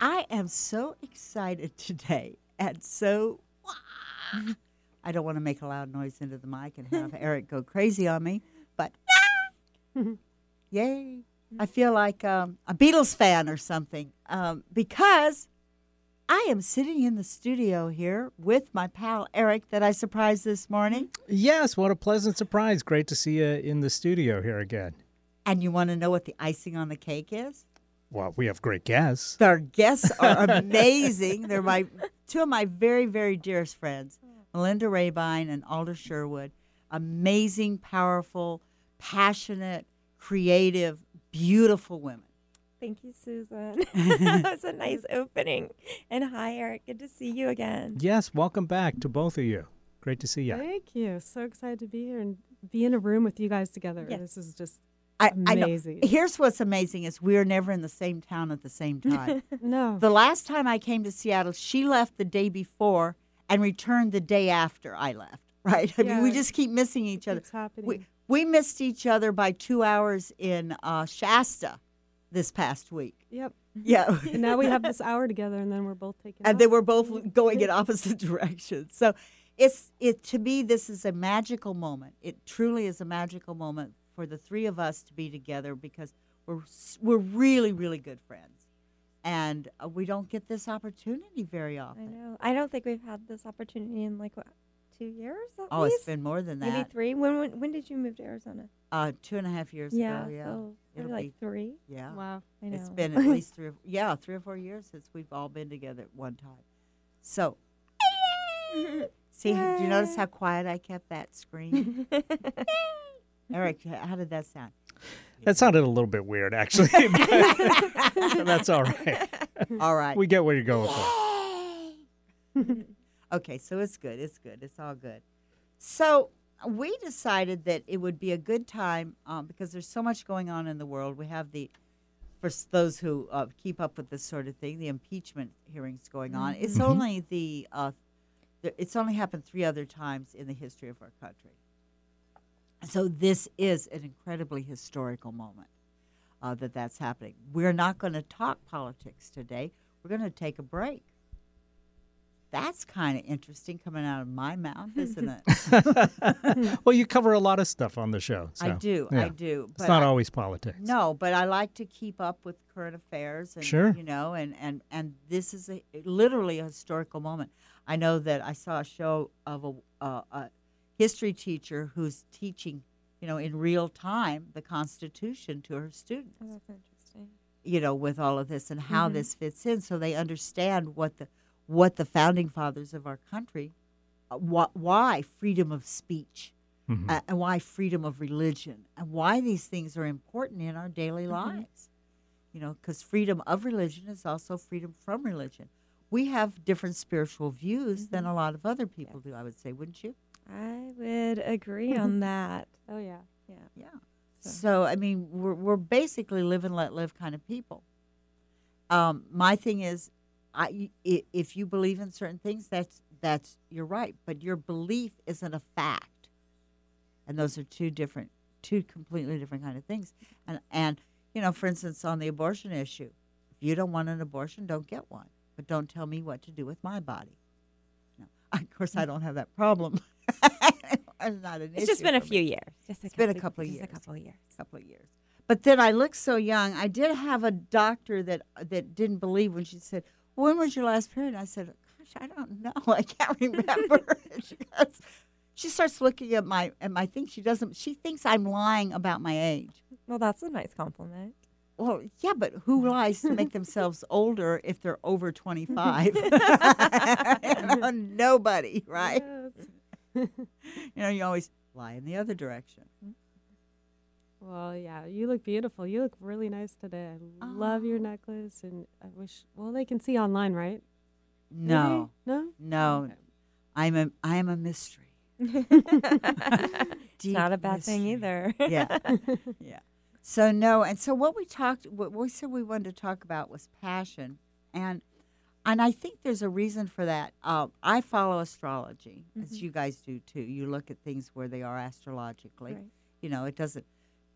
I am so excited today and so. I don't want to make a loud noise into the mic and have Eric go crazy on me, but yay. I feel like um, a Beatles fan or something um, because I am sitting in the studio here with my pal Eric that I surprised this morning. Yes, what a pleasant surprise. Great to see you in the studio here again. And you want to know what the icing on the cake is? Well, we have great guests. Our guests are amazing. They're my two of my very, very dearest friends, Melinda Raebyne and Alder Sherwood. Amazing, powerful, passionate, creative, beautiful women. Thank you, Susan. that was a nice opening. And hi, Eric. Good to see you again. Yes, welcome back to both of you. Great to see you. Thank you. So excited to be here and be in a room with you guys together. Yes. This is just I, I know. Here's what's amazing is we're never in the same town at the same time. no. the last time I came to Seattle, she left the day before and returned the day after I left. Right? I mean, we just keep missing each other. Keeps happening. We we missed each other by two hours in uh, Shasta this past week. yep. Yeah. And now we have this hour together, and then we're both taking. and off. they were both going in opposite directions. So it's it to me this is a magical moment. It truly is a magical moment for the three of us to be together because we're we're really really good friends, and uh, we don't get this opportunity very often. I know. I don't think we've had this opportunity in like what, two years at Oh, least? it's been more than that. Maybe three. When, when when did you move to Arizona? Uh, two and a half years yeah, ago. Yeah, so maybe It'll like be- three. yeah. Wow. I know. It's been at least three, or, yeah, three or four years since we've all been together at one time. So, see, do you notice how quiet I kept that scream? Eric, how did that sound? That sounded a little bit weird, actually. that's all right. All right. We get where you're going with that. okay, so it's good. It's good. It's all good. So we decided that it would be a good time um, because there's so much going on in the world. We have the, for those who uh, keep up with this sort of thing, the impeachment hearings going on. It's Mhm. only the, uh, the, it's only happened three other times in the history of our country. So this is an incredibly historical moment uh, that that's happening. We're not going to talk politics today. We're going to take a break. That's kind of interesting coming out of my mouth, isn't it? well, you cover a lot of stuff on the show. I do. yeah. I do. It's not I- always politics. No, but I like to keep up with current affairs and Sure. you know, and and and this is a literally a historical moment. I know that I saw a show of a uh, a history teacher who's teaching, you know, in real time the Constitution to her students. Oh, that's interesting. You know, with all of this and how Mhm. this fits in, so they understand what the what the founding fathers of our country, uh, wh- why freedom of speech, Mhm. uh, and why freedom of religion and why these things are important in our daily lives. You know, because freedom of religion is also freedom from religion. We have different spiritual views than a lot of other people do, I would say, wouldn't you? I would agree on that. Oh yeah. Yeah. Yeah. So- So, I mean, we're, we're basically live and let live kind of people. Um, my thing is, I, i- if you believe in certain things, that's that's you're right, but your belief isn't a fact, and those are two different, two completely different kind of things. And and you know, for instance, on the abortion issue, if you don't want an abortion, don't get one, but don't tell me what to do with my body. No, of course, I don't have that problem. it's not an It's just been a me few years. Just a It's been a couple, of just years. a couple of years. A couple of years. But then I looked so young. I did have a doctor that that didn't believe when she said, "When was your last period?" I said, "Gosh, I don't know. I can't remember." she goes, she starts looking at my at my thing. She doesn't. She thinks I'm lying about my age. Well, that's a nice compliment. Well, yeah, but who lies to make themselves older if they're over 25? You know, nobody, right? You know, you always lie in the other direction. Well, yeah, you look beautiful. You look really nice today. I love your Oh. necklace, and I wish. Well, they can see online, right? Do they? No, no. no, Okay. I'm a I am a mystery. it's not a bad thing either. yeah, yeah. So no, and so what we talked, what we said we wanted to talk about was passion, and and I think there's a reason for that. Um, I follow astrology, as Mhm. you guys do too. You look at things where they are astrologically. Right. You know, it doesn't,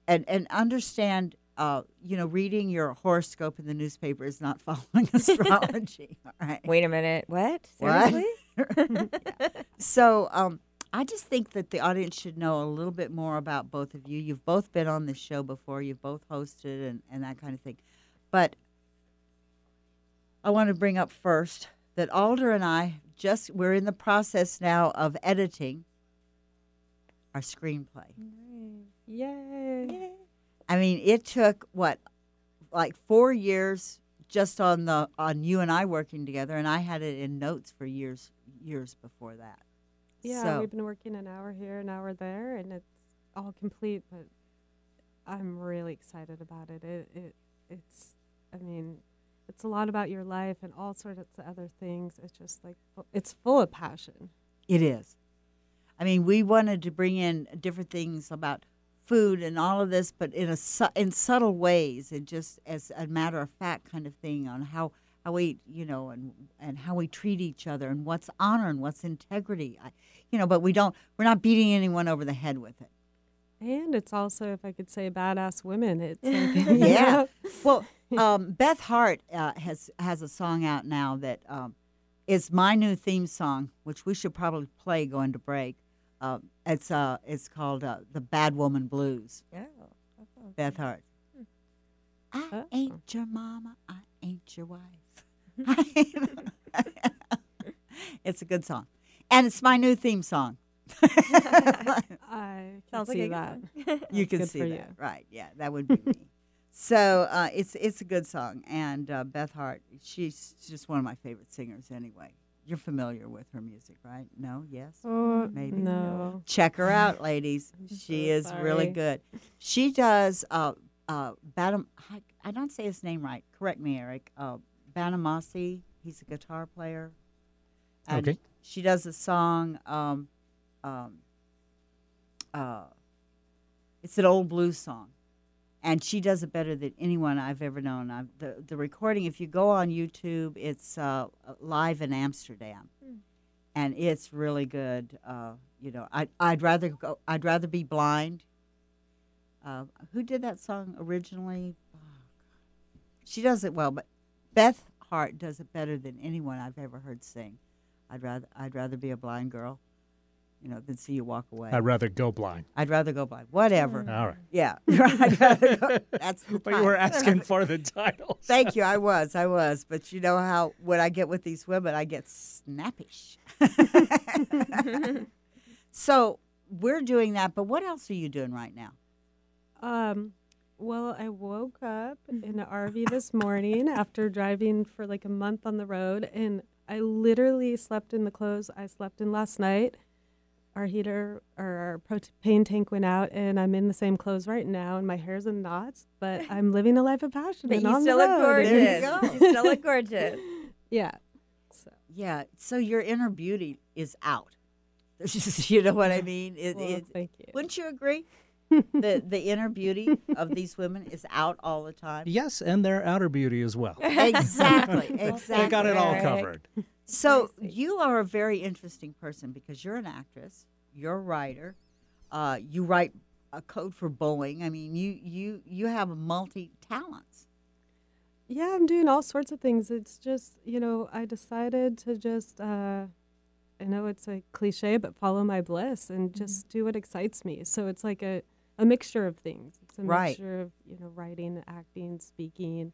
and and understand uh, you know, reading your horoscope in the newspaper is not following astrology. All right. Wait a minute. What? What? Seriously? So um, I just think that the audience should know a little bit more about both of you. You've both been on this show before. You've both hosted and, and that kind of thing. But I want to bring up first that Alder and I just we're in the process now of editing our screenplay. Yay. I mean, it took what, like four years just on the on you and I working together, and I had it in notes for years years before that. Yeah, So- we've been working an hour here, an hour there, and it's all complete. But I'm really excited about it. It, it it's, I mean, it's a lot about your life and all sorts of other things. It's just like it's full of passion. It is. I mean, we wanted to bring in different things about food and all of this, but in a su- in subtle ways, and just as a matter of fact kind of thing on how how we you know and and how we treat each other and what's honor and what's integrity. I, you know, but we don't. We're not beating anyone over the head with it. And it's also, if I could say, badass women. It's like, you Yeah. Well, um, Beth Hart uh, has has a song out now that um, is my new theme song, which we should probably play going to break. Uh, it's uh, it's called uh, the Bad Woman Blues. Oh, that Beth Hart. I Oh. ain't your mama. I ain't your wife. it's a good song, and it's my new theme song. I can Sounds see a good that. you can see that, you. right? Yeah, that would be me. So uh, it's it's a good song, and uh, Beth Hart, she's just one of my favorite singers. Anyway, you're familiar with her music, right? No, yes. Oh, Maybe. no. Check her out, ladies. She so is really good. She does. Uh, uh, Badam, I, I don't say his name right. Correct me, Eric. Uh, Banamasi. He's a guitar player. And Okay. She does a song. Um, um, uh, it's an old blues song, and she does it better than anyone I've ever known. I've, the the recording, if you go on YouTube, it's uh, live in Amsterdam, and it's really good. Uh, you know, I I'd rather go. I'd rather be blind. Uh, who did that song originally? Oh, She does it well, but Beth Hart does it better than anyone I've ever heard sing. I'd rather I'd rather be a blind girl, you know, than see you walk away. I'd rather go blind. I'd rather go blind. Whatever. All right. Yeah, I'd rather go. That's the But you were asking for the titles. Thank you. I was. I was. But you know how when I get with these women, I get snappish. so we're doing that. But what else are you doing right now? Um, well, I woke up in an RV this morning after driving for like a month on the road, and I literally slept in the clothes I slept in last night. Our heater or our propane tank went out, and I'm in the same clothes right now, and my hair's in knots. But I'm living a life of passion. But and you on still the look road. There you gorgeous. go. You still look gorgeous. Yeah. So Yeah. So your inner beauty is out. You know what I mean? It, well, it, thank you. wouldn't you agree? the the inner beauty of these women is out all the time. Yes, and their outer beauty as well. Exactly. Exactly. They got it all covered. So you are a very interesting person because you're an actress, you're a writer, uh, you write a code for Boeing. I mean, you you you have multi talents. Yeah, I'm doing all sorts of things. It's just, you know, I decided to just, uh, I know it's a cliche, but follow my bliss and Mm-hmm. just do what excites me. So it's like a, a mixture of things. It's a Right. mixture of, you know, writing, acting, speaking,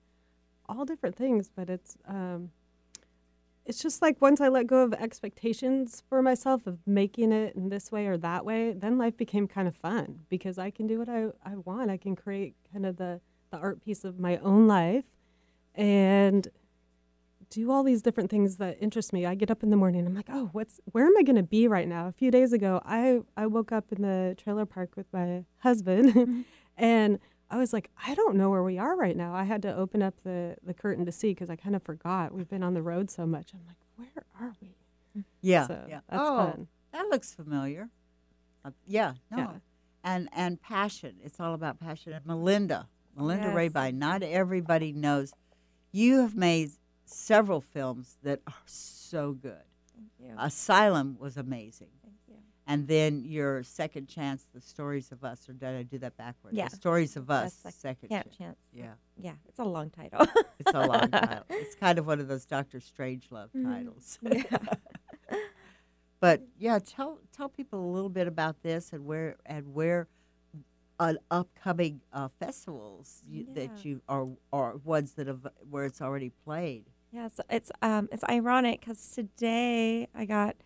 all different things. But it's, um, it's just like once I let go of expectations for myself of making it in this way or that way, then life became kind of fun because I can do what I, I want. I can create kind of the, the art piece of my own life and do all these different things that interest me. I get up in the morning, I'm like, oh, what's where am I going to be right now? A few days ago, I I woke up in the trailer park with my husband, mm-hmm. and I was like, I don't know where we are right now. I had to open up the the curtain to see because I kind of forgot. We've been on the road so much. I'm like, where are we? Yeah, So yeah. that's oh, fun. that looks familiar. Uh, yeah, no, Yeah. and and passion. It's all about passion. And Melinda, Melinda Yes. Not everybody knows. You have made several films that are so good. Asylum was amazing. And then your second chance, the stories of us, or did I do that backwards? Yeah. The stories of us, That's second Second chance. chance. Yeah, Yeah, it's a long title. it's a long title. It's kind of one of those Doctor Strangelove Mhm. titles. Yeah. But yeah, tell tell people a little bit about this and where and where uh, upcoming uh, festivals you, Yeah. that you are are ones that have where it's already played. Yeah, so it's um it's ironic because today I got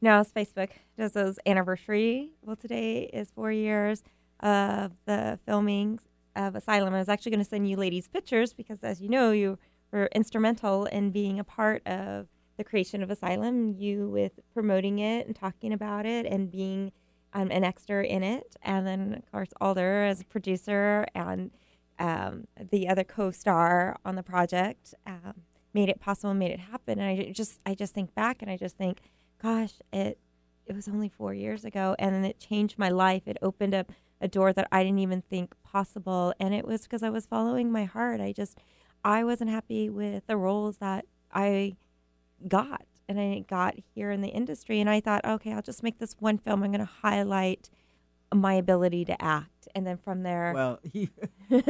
now it's Facebook does those anniversary. Well, today is four years of the filming of Asylum. I was actually going to send you ladies pictures because, as you know, you were instrumental in being a part of the creation of Asylum. You with promoting it and talking about it and being um, an extra in it, and then of course Alder as a producer and um, the other co-star on the project. Um, made it possible, made it happen. And I just, I just think back and I just think, gosh, it, it was only four years ago, and then it changed my life. It opened up a door that I didn't even think possible, and it was because I was following my heart. I just, I wasn't happy with the roles that I got, and I got here in the industry, and I thought, okay, I'll just make this one film. I'm going to highlight my ability to act, and then from there, Well, you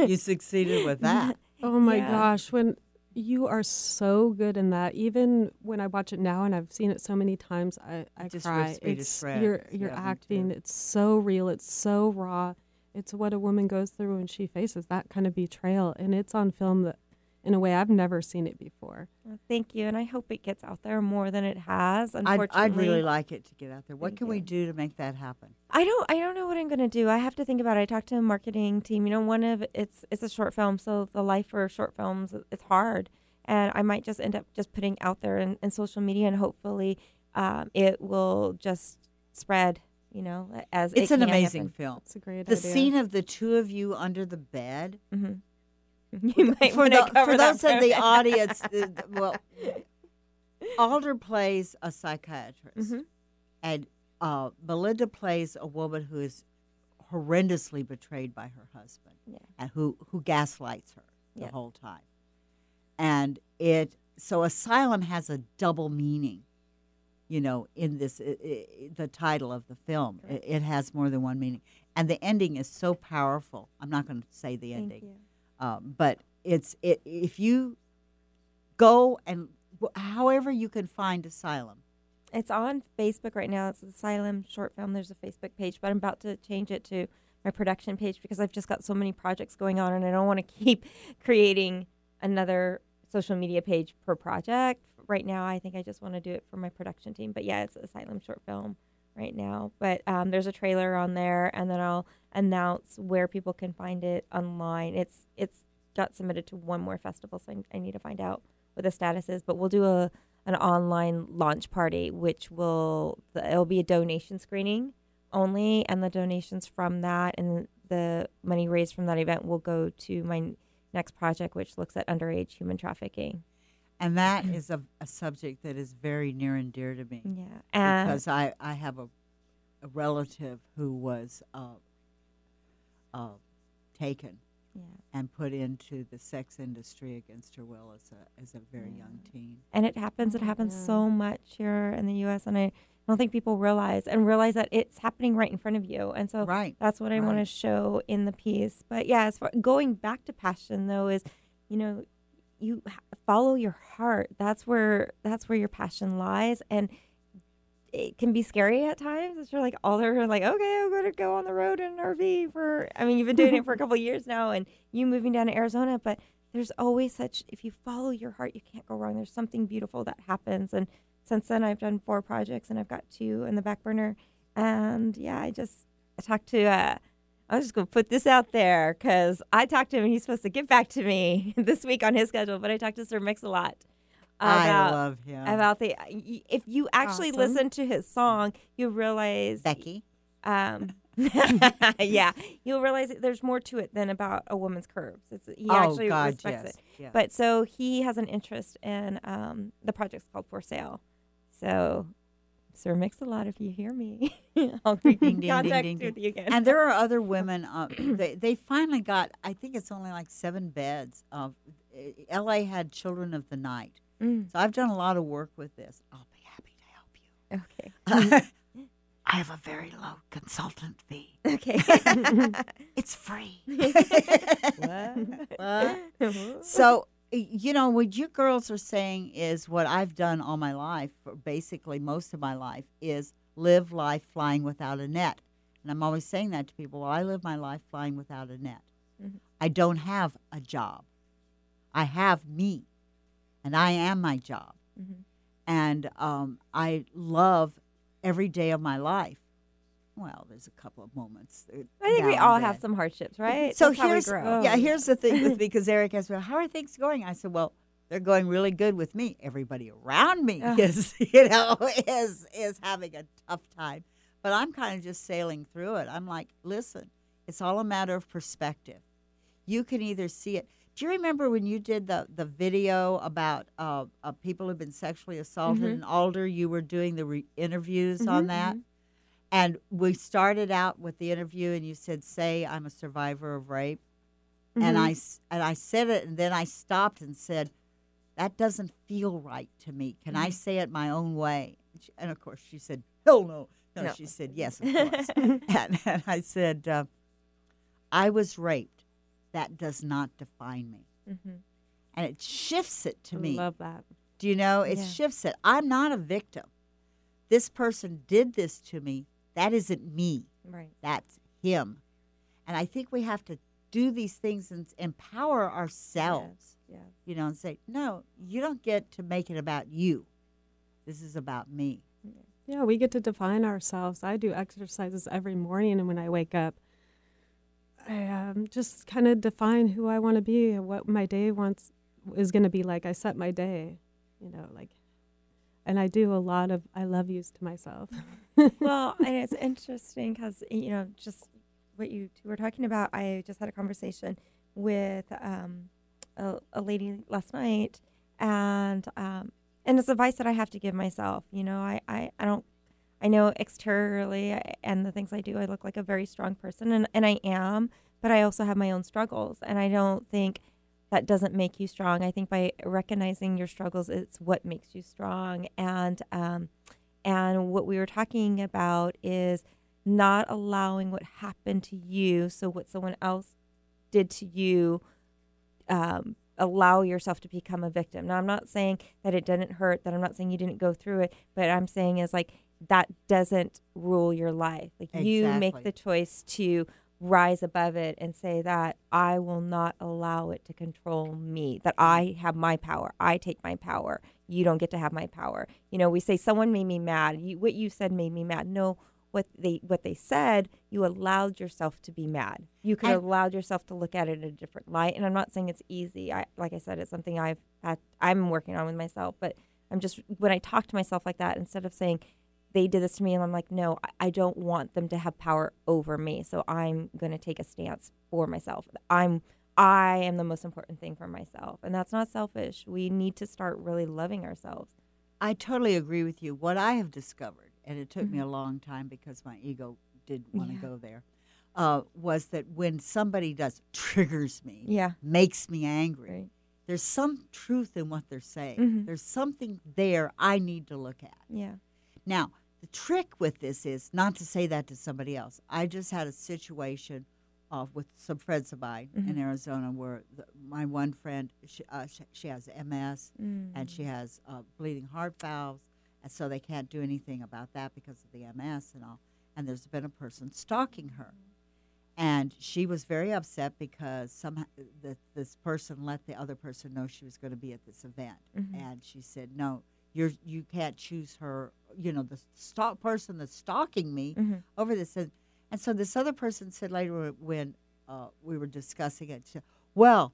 you succeeded with that. Oh my Yeah. gosh, when you are so good in that, even when I watch it now and I've seen it so many times, I, I just cry. rips me to It's shreds. your your Yeah, acting. It's so real. It's so raw. It's what a woman goes through when she faces that kind of betrayal, and it's on film that, in a way, I've never seen it before. Well, thank you, and I hope it gets out there more than it has. I'd, Unfortunately, I'd really like it to get out there. What Thank can we do to make that happen? I don't I don't know what I'm gonna do. I have to think about it. I talked to a marketing team. You know, one of it's it's a short film, so the life for short films it's hard, and I might just end up just putting out there in, in social media, and hopefully, um, it will just spread. You know, as It's it an can amazing happen. film. It's a great The idea. scene of the two of you under the bed. Mhm. You might for, the, for those in the audience, uh, well, Alder plays a psychiatrist, Mhm. and uh, Belinda plays a woman who is horrendously betrayed by her husband, Yeah. and who who gaslights her the Yes. whole time. And it so asylum has a double meaning, you know, in this the title of the film. It, it has more than one meaning, and the ending is so powerful. I'm not going to say the ending. Um, but it's it if you go and however you can find asylum It's on Facebook right now. It's Asylum Short Film. There's a Facebook page, but I'm about to change it to my production page because I've just got so many projects going on and I don't want to keep creating another social media page per project. Right now, I think I just want to do it for my production team. But yeah, it's Asylum Short Film right now. But um, there's a trailer on there, and then I'll announce where people can find it online. It's it's got submitted to one more festival, so I, I need to find out what the status is. But we'll do a an online launch party, which will it'll be a donation screening only, and the donations from that and the money raised from that event will go to my next project, which looks at underage human trafficking. And that is a, a subject that is very near and dear to me Yeah, and because I, I have a, a relative who was uh, uh, taken yeah, and put into the sex industry against her will as a as a very young teen and it happens. It Oh, happens yeah. so much here in the U.S. and I don't think people realize and realize that it's happening right in front of you. And so right That's what I want to show in the piece. But yeah, as far going back to passion though is, you know, you follow your heart. That's where that's where your passion lies, and it can be scary at times. It's you're like all they're like, okay, I'm going to go on the road in an RV for. I mean, you've been doing it for a couple of years now, and you moving down to Arizona, but there's always such if you follow your heart, you can't go wrong. There's something beautiful that happens, and since then I've done four projects, and I've got two in the back burner, and yeah, I just I talked to. Uh, I'm just gonna put this out there because I talked to him and he's supposed to get back to me this week on his schedule. But I talked to Sir Mix a lot I about love him about the. If you actually Awesome. listen to his song, you realize Becky um, yeah, you'll realize that there's more to it than about a woman's curves. It's he oh actually God respects yes it. yes. But so he has an interest in um, the project's called For Sale. So, Sir Mix a lot. If you hear me, I'll be Ding, ding, contact ding, ding, with you again. and there are other women. Uh, they they finally got. I think it's only like seven beds. Of uh, L.A. had Children of the Night, Mm, so I've done a lot of work with this. I'll be happy to help you. okay. I have a very low consultant fee. Okay. It's free. What? so y- you know what you girls are saying is what I've done all my life, basically most of my life, is live life flying without a net. And I'm always saying that to people. Well, I live my life flying without a net. Mhm. I don't have a job. I have me, and I am my job. Mhm. And um, I love every day of my life. Well, there's a couple of moments. I think we all have some hardships, right? So That's here's yeah, here's the thing with me because Eric asked me, "How are things going?" I said, "Well, they're going really good with me. Everybody around me Ugh. is, you know, is is having a tough time, but I'm kind of just sailing through it. I'm like, listen, it's all a matter of perspective. You can either see it. Do you remember when you did the the video about uh, uh, people who've been sexually assaulted Mhm. in Alder? You were doing the re- interviews on Mhm, that. mhm. And we started out with the interview, and you said, "Say I'm a survivor of rape," and Mhm. I and I said it, and then I stopped and said, "That doesn't feel right to me. Can I say it my own way?" And, she, and of course, she said, "Hell no." No, No. she said, "Yes, of course." and, and I said, uh, "I was raped. That does not define me." Mhm. And it shifts it to I me. love that. Do you know? It Yeah. shifts it. I'm not a victim. This person did this to me. That isn't me. Right. That's him. And I think we have to do these things and empower ourselves, Yeah. you know, and say, no, you don't get to make it about you. This is about me. Yeah, we get to define ourselves. I do exercises every morning, and when I wake up, I um, just kind of define who I want to be and what my day wants is going to be like. I set my day, you know, like, and I do a lot of I love yous to myself. well, and it's interesting because you know just what you two were talking about. I just had a conversation with um, a, a lady last night, and um, and it's advice that I have to give myself. You know, I I, I don't. I know exteriorly I- and the things I do, I look like a very strong person, and, and I am, but I also have my own struggles. And I don't think that doesn't make you strong. I think by recognizing your struggles, it's what makes you strong. And um, and what we were talking about is not allowing what happened to you, so what someone else did to you, um, allow yourself to become a victim. Now, I'm not saying that it didn't hurt, that I'm not saying you didn't go through it, but I'm saying is like that doesn't rule your life. Like you make the choice to rise above it and say that I will not allow it to control me, that I have my power. I take my power. You don't get to have my power. You know, we say someone made me mad. You, what you said made me mad. No, what they what they said, you allowed yourself to be mad. You could have allowed yourself to look at it in a different light. And I'm not saying it's easy. I like I said, it's something I've had I'm working on with myself. But I'm just when I talk to myself like that, instead of saying they did this to me and I'm like, no, I- don't want them to have power over me. So I'm going to take a stance for myself. I'm I am the most important thing for myself. And that's not selfish. We need to start really loving ourselves. I totally agree with you. What I have discovered, and it took me Mhm. a long time because my ego didn't want to Yeah. go there, uh, was that when somebody does triggers me, Yeah. makes me angry, Right. there's some truth in what they're saying. Mhm. There's something there I need to look at. Yeah. Now, the trick with this is not to say that to somebody else. I just had a situation uh, with some friends of mine in Mhm. Arizona where the, my one friend, she, uh, she, she has MS and Mm. she has uh, bleeding heart valves, and so they can't do anything about that because of the MS and all. And there's been a person stalking her, and she was very upset because somehow the, this person let the other person know she was going to be at this event, Mhm. and she said, "No, you're you can't choose her. You know, the stalk person that's stalking me Mhm. over this." And, and so this other person said later when uh, we were discussing it, she "Well."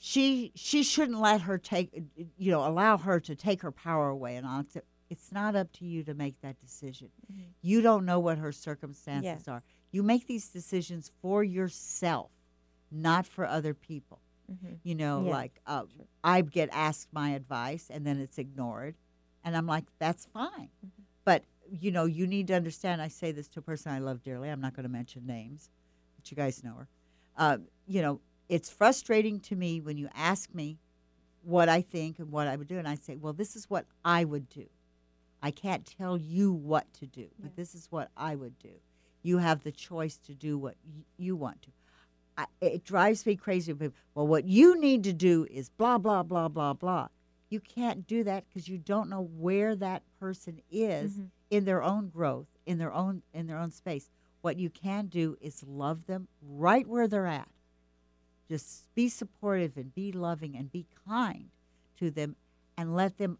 she she shouldn't let her take you know allow her to take her power away and I said it's not up to you to make that decision Mhm. you don't know what her circumstances are you make these decisions for yourself not for other people Mhm. you know Yeah, like uh, i get asked my advice and then it's ignored and i'm like that's fine Mhm. but you know you need to understand i say this to a person i love dearly i'm not going to mention names but you guys know her uh, you know it's frustrating to me when you ask me what i think and what i would do and i say well this is what i would do I can't tell you what to do, but Yeah. this is what I would do. You have the choice to do what y- you want to. I, it drives me crazy. Well, what you need to do is blah blah blah blah blah. You can't do that because you don't know where that person is Mhm. in their own growth, in their own in their own space. What you can do is love them right where they're at. Just be supportive and be loving and be kind to them and let them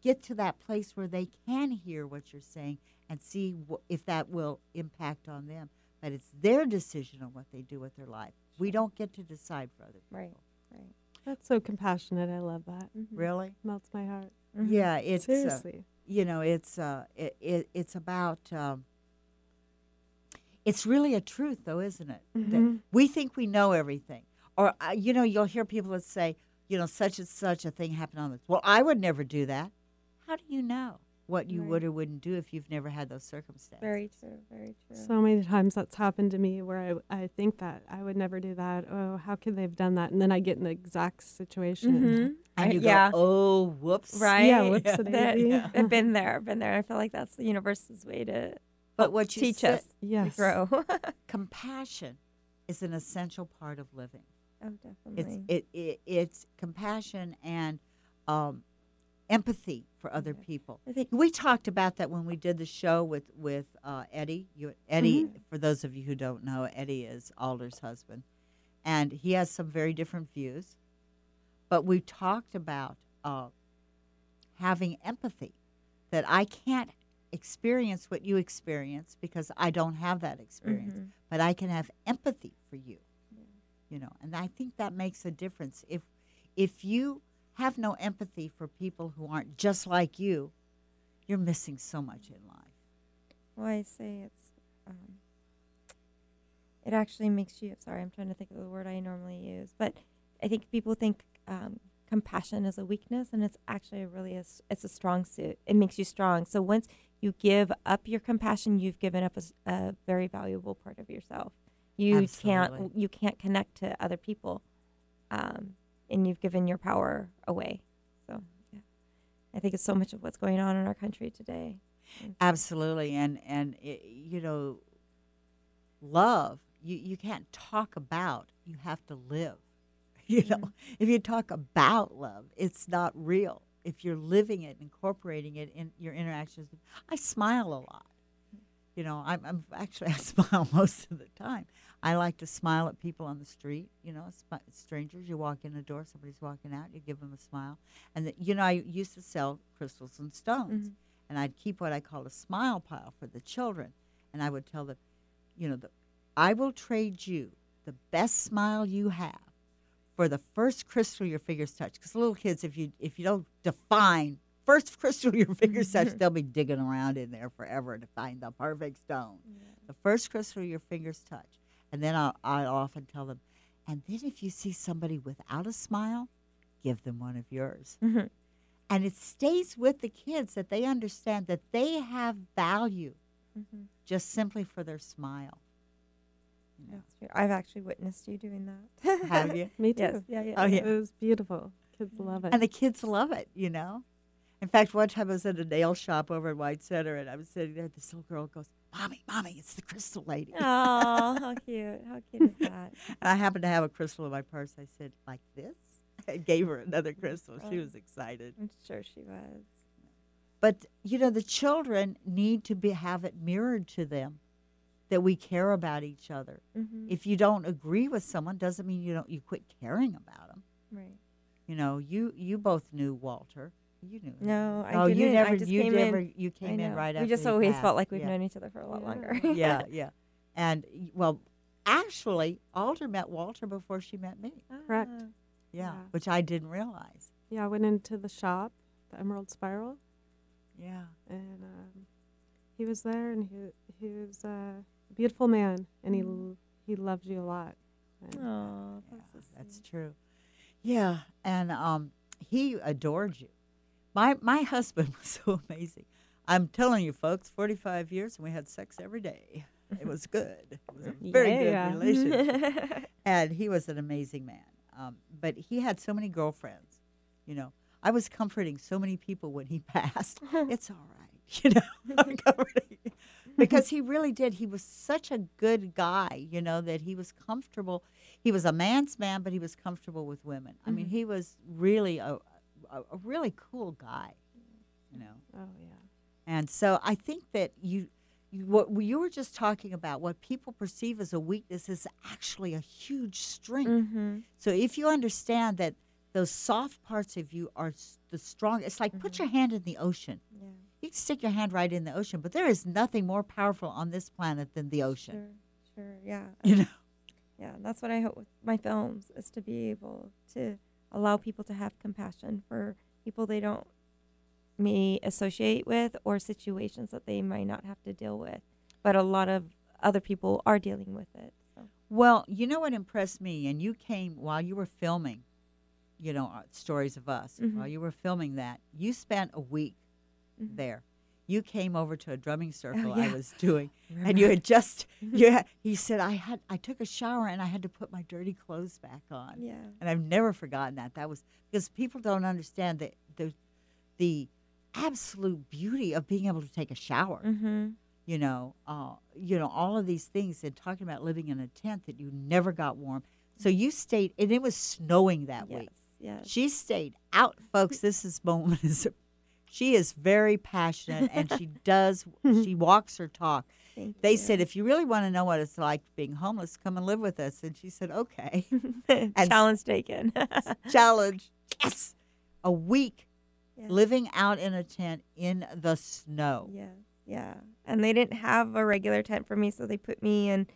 get to that place where they can hear what you're saying and see wh- if that will impact on them. But it's their decision on what they do with their life. We don't get to decide for other people. Right. Right. That's so compassionate. I love that. Mhm. Really? Melts my heart. Mhm. Yeah, it's uh, Seriously. you know it's uh it, it it's about um, it's really a truth though isn't it that Mhm. we think we know everything or uh, you know you'll hear people that say you know such and such a thing happened on this well i would never do that how do you know what you Right. would or wouldn't do if you've never had those circumstances Very true. Very true. So many times that's happened to me where I, I think that I would never do that. Oh, how could they have done that? And then I get in the exact situation. Mhm. and you yeah. go oh whoops Right. Yeah, whoops a That- Yeah. I've been there. I've been there. I feel like that's the universe's way to but what you teach said- us Yes. to grow. compassion is an essential part of living oh, definitely. It's it, it it's compassion and um, empathy for other people. I think We talked about that when we did the show with with uh, Eddie. You, Eddie, Mm-hmm. for those of you who don't know, Eddie is Alder's husband, and he has some very different views. But we talked about uh, having empathy. That I can't experience what you experience because I don't have that experience, Mhm. but I can have empathy for you. You know, and I think that makes a difference. If if you have no empathy for people who aren't just like you, you're missing so much in life. Well, I say it's. Um, it actually makes you. Sorry, I'm trying to think of the word I normally use, but I think people think um, compassion is a weakness, and it's actually really a, it's a strong suit. It makes you strong. So once you give up your compassion, you've given up a very valuable part of yourself. You Absolutely. can't you can't connect to other people, um, and you've given your power away. So yeah, I think it's so much of what's going on in our country today. Absolutely, and and i you know, love you you can't talk about. You have to live. You know, mm-hmm. if you talk about love, it's not real. If you're living it, incorporating it in your interactions, I smile a lot. You know, I'm, I'm actually I smile most of the time. I like to smile at people on the street. You know, strangers. You walk in the door, somebody's walking out, you give them a smile. And the, you know, I used to sell crystals and stones, Mhm. and I'd keep what I called a smile pile for the children, and I would tell them, you know, the, I will trade you the best smile you have for the first crystal your fingers touch. Because little kids, if you if you don't define first crystal your fingers touch, they'll be digging around in there forever to find the perfect stone. The first crystal your fingers touch, and then I'll, I often tell them, and then if you see somebody without a smile, give them one of yours. Mhm. And it stays with the kids that they understand that they have value Mhm. just simply for their smile. You know. That's true. I've actually witnessed you doing that. Have you? Me too. Yes. Yeah. Yeah. Oh, yeah. It was beautiful. Kids love it. And the kids love it, you know. In fact, one time I was at a nail shop over at White Center, and I was sitting there. This little girl goes, "Mommy, mommy, it's the crystal lady." Oh, how cute! How cute is that? I happened to have a crystal in my purse. I said, "Like this?" I gave her another crystal. She Oh. was excited. I'm sure she was. But you know, the children need to be have it mirrored to them that we care about each other. Mm-hmm. If you don't agree with someone, doesn't mean you don't you quit caring about them. right. You know, you you both knew Walter. You knew. him. No, I oh, didn't. you never. I just you came never. in. You came in know. right after. We just always passed. felt like we've yeah. known each other for a lot Yeah. longer. yeah, yeah. And well, actually, Alder met Walter before she met me. Correct. Ah. Yeah, Yeah. which I didn't realize. yeah, I went into the shop, the Emerald Spiral, Yeah. and um, he was there, and he he was uh, a beautiful man, and he Mm. he loves you a lot. And Oh, that's, so that's true. Yeah, and um, he adored you. My my husband was so amazing. I'm telling you, folks, 45 years and we had sex every day. It was good. It was a very Yeah. good relationship. and he was an amazing man. Um, but he had so many girlfriends. You know, I was comforting so many people when he passed. it's all right, you know, because he really did. He was such a good guy, you know, that he was comfortable. He was a man's man, but he was comfortable with women. I mean, Mhm. he was really a, a, a really cool guy, you know. Oh yeah. And so I think that you, you what you were just talking about, what people perceive as a weakness is actually a huge strength. Mm-hmm. So if you understand that those soft parts of you are the strong, it's like put your hand in the ocean. Yeah. You can stick your hand right in the ocean, but there is nothing more powerful on this planet than the ocean. Sure. Sure. Yeah. You know. Yeah, that's what I hope with my films is to be able to allow people to have compassion for people they don't may associate with or situations that they might not have to deal with. But a lot of other people are dealing with it. So. Well, you know what impressed me, and you came while you were filming, you know, uh, stories of us. Mhm. While you were filming that, you spent a week Mhm. there. You came over to a drumming circle I Oh, yeah. was doing, and you had just you had, he said I had I took a shower and I had to put my dirty clothes back on. Yeah. And I've never forgotten that. That was because people don't understand the the the absolute beauty of being able to take a shower. Mm-hmm. You know, uh, you know all of these things and talking about living in a tent that you never got warm. So you stayed, and it was snowing that Yes. week. Yes. She stayed out, folks. This is moment is. She is very passionate, and she does. she walks her talk. Thank They you. said, if you really want to know what it's like being homeless, come and live with us. And she said, okay. and- challenge taken. Challenge. Yes. A week Yeah. living out in a tent in the snow. Yeah, yeah. And they didn't have a regular tent for me, so they put me in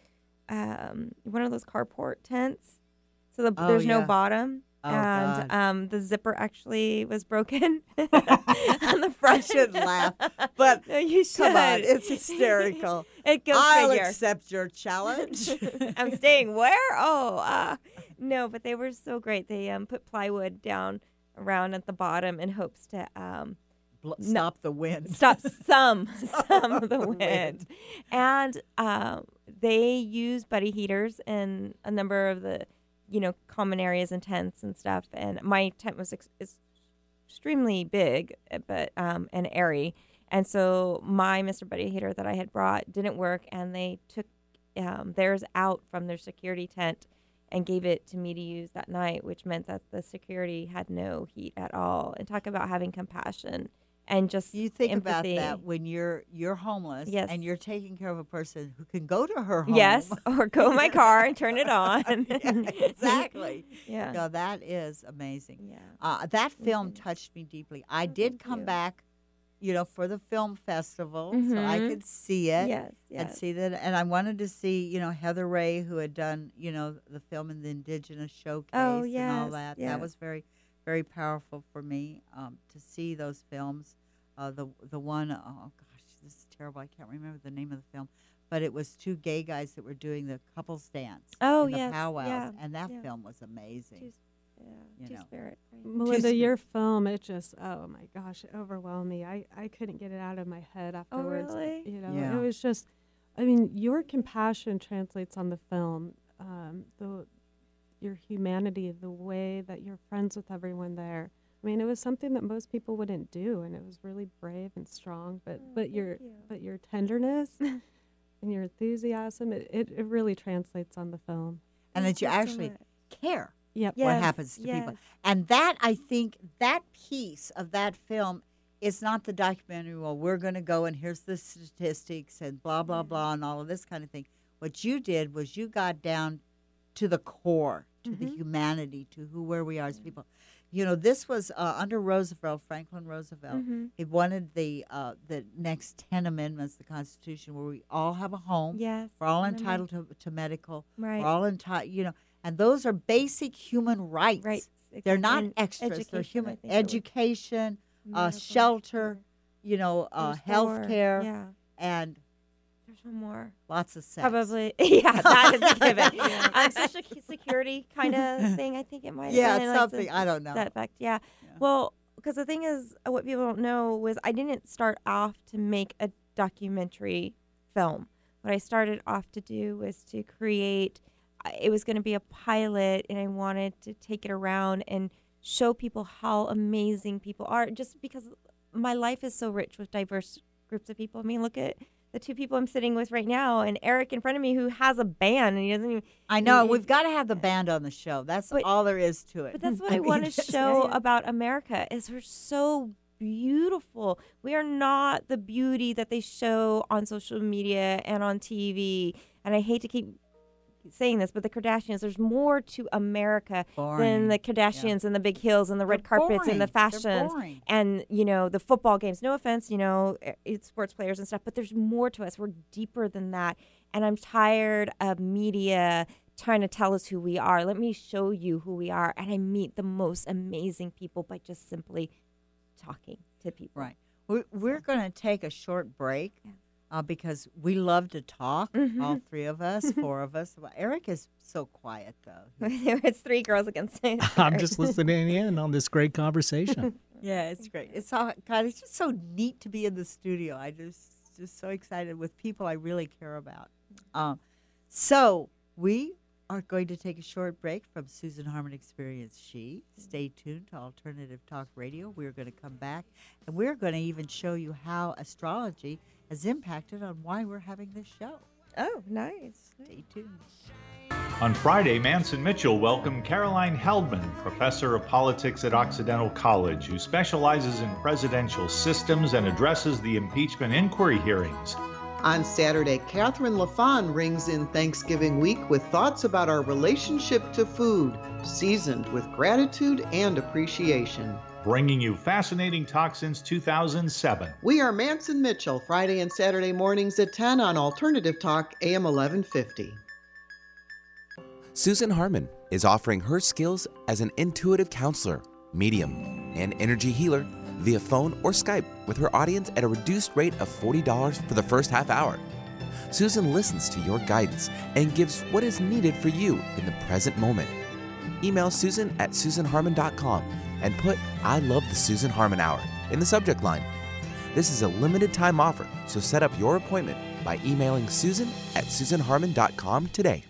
um, one of those carport tents. So the, Oh, there's no bottom, Oh, and um, the zipper actually was broken on the front. shouldn't laugh, but no, you should. Come on, it's hysterical. it goes I'll figure. accept your challenge. I'm staying where? Oh, uh, no, but they were so great. They um, put plywood down around at the bottom in hopes to um, Bl- Stop the wind. stop some some of the the wind. wind. And um, they use buddy heaters in a number of the you know common areas and tents and stuff. And my tent was ex- extremely big, uh, but um, and airy. And so my Mr. Buddy heater that I had brought didn't work, and they took um, theirs out from their security tent and gave it to me to use that night, which meant that the security had no heat at all. And talk about having compassion and just You think empathy. about that when you're you're homeless Yes. and you're taking care of a person who can go to her home. Yes, or go in my car and turn it on. Yeah, exactly. yeah. No, that is amazing. Yeah. Uh, that film Mhm. touched me deeply. I Oh, did come you. back, you know, for the film festival, so I Mhm. could see it. Yes. and Yes. see that. And I wanted to see, you know, Heather Ray, who had done, you know, the film in the Indigenous Showcase Oh, and all Oh, that. yes. That was very, very powerful for me um, to see those films. Uh, the the one, oh gosh, this is terrible. I can't remember the name of the film, but it was two gay guys that were doing the couples dance. Oh, in the yes, powwows, yeah, and that yeah. film was amazing. Two, yeah. you Two know. spirit. Right? Melinda, Two your film, it just, oh my gosh, it overwhelmed me. I, I couldn't get it out of my head afterwards. Oh, really? You know, Yeah. it was just, I mean, your compassion translates on the film. Um, the your humanity, the way that you're friends with everyone there. I mean, it was something that most people wouldn't do, and it was really brave and strong. But Oh, but your you. but your tenderness and your enthusiasm, it, it, it really translates on the film. and Thank that you you actually much. care. Yep. what happens to people. And that I think that piece of that film is not the documentary. Well, we're going to go and here's the statistics and blah blah blah and all of this kind of thing. What you did was you got down to the core, to the Mhm. humanity, to who where we are as people. You know, this was uh, under Roosevelt, Franklin Roosevelt. Mhm. He wanted the uh, the next ten amendments, the Constitution, where we all have a home. Yes. We're all entitled to, to medical. Right. We're all entitled, you know, and those are basic human rights. Right. They're not And extras. They're human think it was. education, uh, shelter, you know, uh, health care, Yeah. and There's more. lots of sex. Probably. Yeah, that is a given. um, social security kind of thing. I think it might. Be. Yeah, been, like, something. the- I don't know. That. Yeah. Yeah. Well, because the thing is, uh, what people don't know was I didn't start off to make a documentary film. What I started off to do was to create. It was going to be a pilot, and I wanted to take it around and show people how amazing people are just because my life is so rich with diverse groups of people. I mean, look at the two people I'm sitting with right now and Eric in front of me who has a band and he doesn't even I know he- we've got to have the band on the show. That's But- all there is to it. But that's what I, mean, want to show yeah. about America is we're so beautiful. We are not the beauty that they show on social media and on TV. And I hate to keep saying this, but the Kardashians, there's more to America Boring. than the Kardashians and the big hills and the red They're carpets and the fashions and you know the football games. No offense, you know, eh, it's sports players and stuff, but there's more to us. We're deeper than that. And I'm tired of media trying to tell us who we are. Let me show you who we are. And I meet the most amazing people by just simply talking to people. Right. We're, we're going to take a short break Yeah. Uh, because we love to talk, Mhm. all three of us, four of us. Well, Eric is so quiet, though. it's three girls against it. I'm just listening in on this great conversation. Yeah, it's great. It's all God. It's just so neat to be in the studio. I just just so excited with people I really care about. Um, so we are going to take a short break from Susan Harmon Experience She. Stay tuned to Alternative Talk Radio. We're going to come back and we're going to even show you how astrology has impacted on why we're having this show. oh, nice. Stay tuned. On Friday, Manson Mitchell welcomed Caroline Heldman, professor of politics at Occidental College, who specializes in presidential systems and addresses the impeachment inquiry hearings. On Saturday, Catherine LaFawn rings in Thanksgiving week with thoughts about our relationship to food, seasoned with gratitude and appreciation. Bringing you fascinating talk since 2007. We are Manson Mitchell, Friday and Saturday mornings at 10 on Alternative Talk, AM 1150. Susan Harmon is offering her skills as an intuitive counselor, medium, and energy healer via phone or Skype with her audience at a reduced rate of $40 for the first half hour. Susan listens to your guidance and gives what is needed for you in the present moment. Email Susan at SusanHarmon.com and put I love the Susan Harmon Hour in the subject line. This is a limited time offer, so set up your appointment by emailing Susan at SusanHarmon.com today.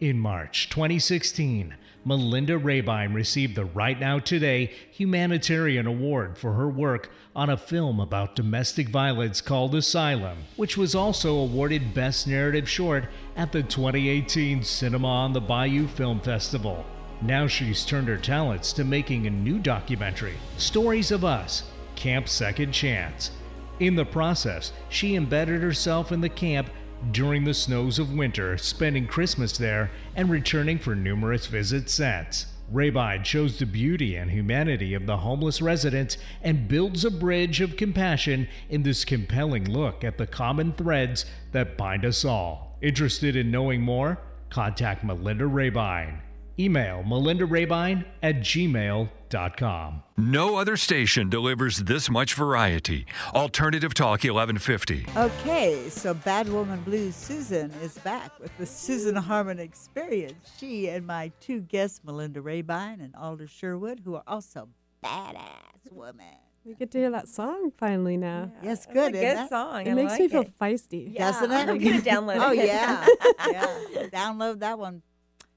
In March 2016, Melinda Raebyne received the Right Now Today Humanitarian Award for her work on a film about domestic violence called Asylum, which was also awarded Best Narrative Short at the 2018 Cinema on the Bayou Film Festival. Now she's turned her talents to making a new documentary, Stories of Us Camp Second Chance. In the process, she embedded herself in the camp during the snows of winter, spending Christmas there and returning for numerous visit sets. Raebyne shows the beauty and humanity of the homeless residents and builds a bridge of compassion in this compelling look at the common threads that bind us all. Interested in knowing more? Contact Melinda Raebyne. Email melindarabine at gmail.com. No other station delivers this much variety. Alternative Talk 1150. Okay, so Bad Woman Blues Susan is back with the Susan Harmon Experience. She and my two guests, Melinda Raebyne and Alder Sherwood, who are also badass women. We get to hear that song finally now. Yes, That's good. a isn't good that? song. It I makes like me feel feisty. Yeah, Doesn't it? I'm gonna download Oh it. yeah, yeah. Download that one.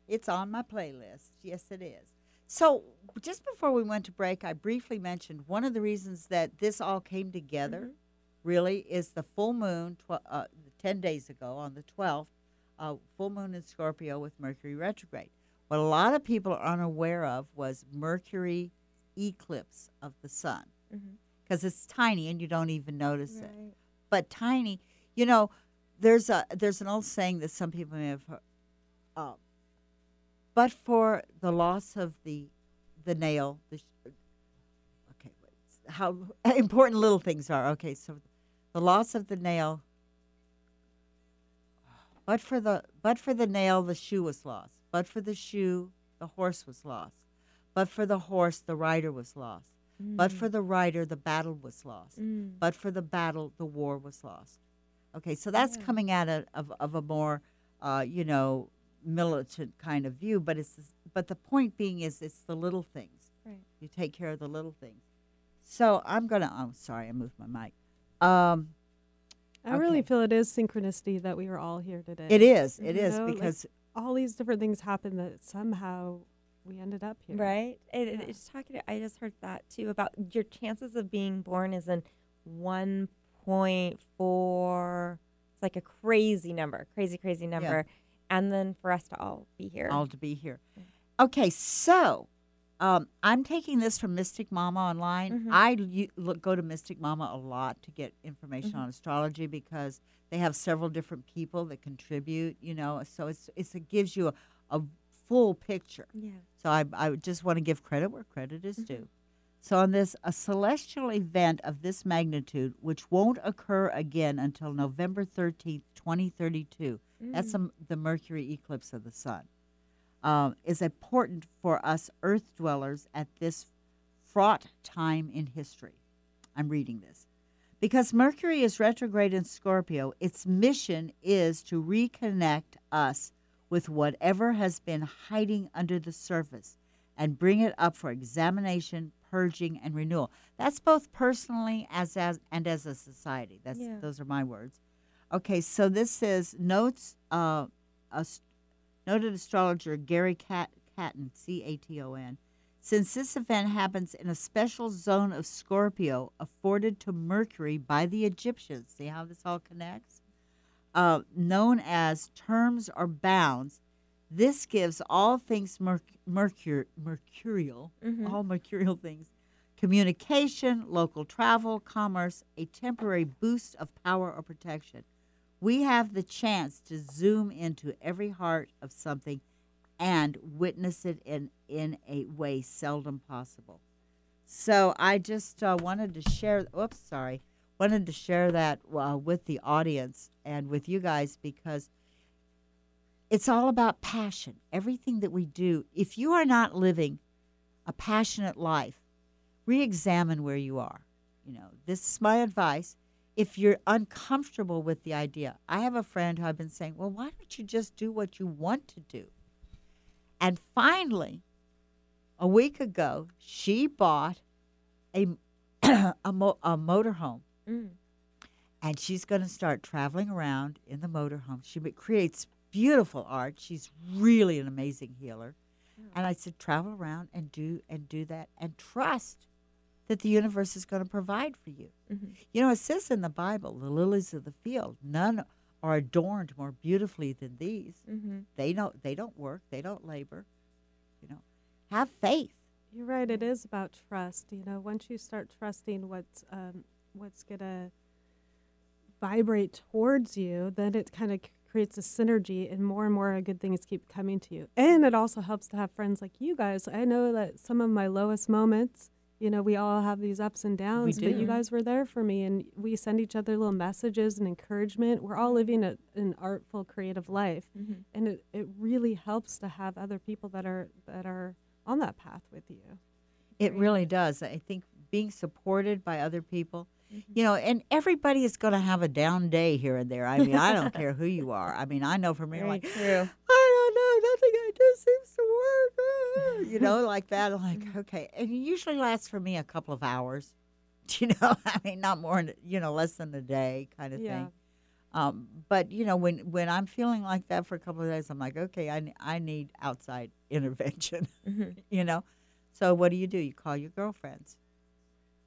It's on my playlist. Yes, it is. So just before we went to break, I briefly mentioned one of the reasons that this all came together. Really, is the full moon tw- uh, ten days ago on the twelfth, uh, full moon in Scorpio with Mercury retrograde. What a lot of people are unaware of was Mercury eclipse of the sun because it's tiny and you don't even notice it but tiny. You know, there's a there's an old saying that some people may have heard. Uh, but for the loss of the the nail, the sh- okay, wait, how important little things are. Okay, so the loss of the nail. But for the but for the nail, the shoe was lost. But for the shoe, the horse was lost. But for the horse, the rider was lost. But for the rider, the battle was lost. Mm. But for the battle, the war was lost. Okay, so that's coming out of, of, of a more, uh, you know, militant kind of view. But it's but the point being is it's the little things. Right. You take care of the little things. So I'm gonna. I'm sorry, I moved my mic. Um, I really feel it is synchronicity that we are all here today. it is. It You is know, like, because all these different things happen that somehow we ended up here. Right. It, it- Yeah. it's talking. I just heard that too about your chances of being born is in one point four. It's like a crazy number, crazy, crazy number, and then for us to all be here. all to be here. Okay, so um, I'm taking this from Mystic Mama online. Mhm. I u- look, go to Mystic Mama a lot to get information Mhm. on astrology because they have several different people that contribute. You know, so it's, it's it gives you a, a full picture. yeah. So I, I just want to give credit where credit is Mhm. due. So on this, a celestial event of this magnitude, which won't occur again until November 13th, 2032, that's Mm. the, the Mercury eclipse of the sun, um, is important for us Earth dwellers at this fraught time in history. I'm reading this. Because Mercury is retrograde in Scorpio, its mission is to reconnect us with whatever has been hiding under the surface and bring it up for examination, purging, and renewal. That's both personally as, as and as a society. That's Yeah. those are my words. Okay, so this says notes uh, ast- noted astrologer Gary Cat- Caton, C A T O N. Since this event happens in a special zone of Scorpio afforded to Mercury by the Egyptians, see how this all connects? Uh, known as terms or bounds, this gives all things merc- mercur- mercurial, Mhm. all mercurial things, communication, local travel, commerce, a temporary boost of power or protection. We have the chance to zoom into every heart of something and witness it in, in a way seldom possible. So I just uh, wanted to share. Oops, sorry. Wanted to share that uh, with the audience and with you guys because it's all about passion. Everything that we do. If you are not living a passionate life, re-examine where you are. You know, this is my advice. If you're uncomfortable with the idea, I have a friend who I've been saying, "Well, why don't you just do what you want to do?" And finally, a week ago, she bought a a, mo- a motorhome, Mm. and she's going to start traveling around in the motorhome. She creates beautiful art. She's really an amazing healer. And I said, travel around and do and do that, and trust that the universe is going to provide for you. Mhm. You know, it says in the Bible, the lilies of the field, none are adorned more beautifully than these. Mhm. They don't they don't work, they don't labor. You know, have faith. You're right. It is about trust. You know, once you start trusting what's um, what's gonna vibrate towards you, then it kind of creates a synergy, and more and more good things keep coming to you. And it also helps to have friends like you guys. I know that some of my lowest moments, you know, we all have these ups and downs, but you guys were there for me, and we send each other little messages and encouragement. We're all living a, an artful, creative life, Mhm. and it, it really helps to have other people that are that are on that path with you. It Right. really does. I think being supported by other people, Mm-hmm. You know, and everybody is going to have a down day here and there. I mean, I don't care who you are. I mean, I know for me, Very like, true. I don't know, nothing I do seems to work. ah," You know, like that. I'm like, okay. And it usually lasts for me a couple of hours. You know, I mean, not more, than you know, less than a day kind of Yeah. thing. Um, but you know, when when I'm feeling like that for a couple of days, I'm like, okay, I, I need outside intervention. Mhm. you know, so what do you do? You call your girlfriends.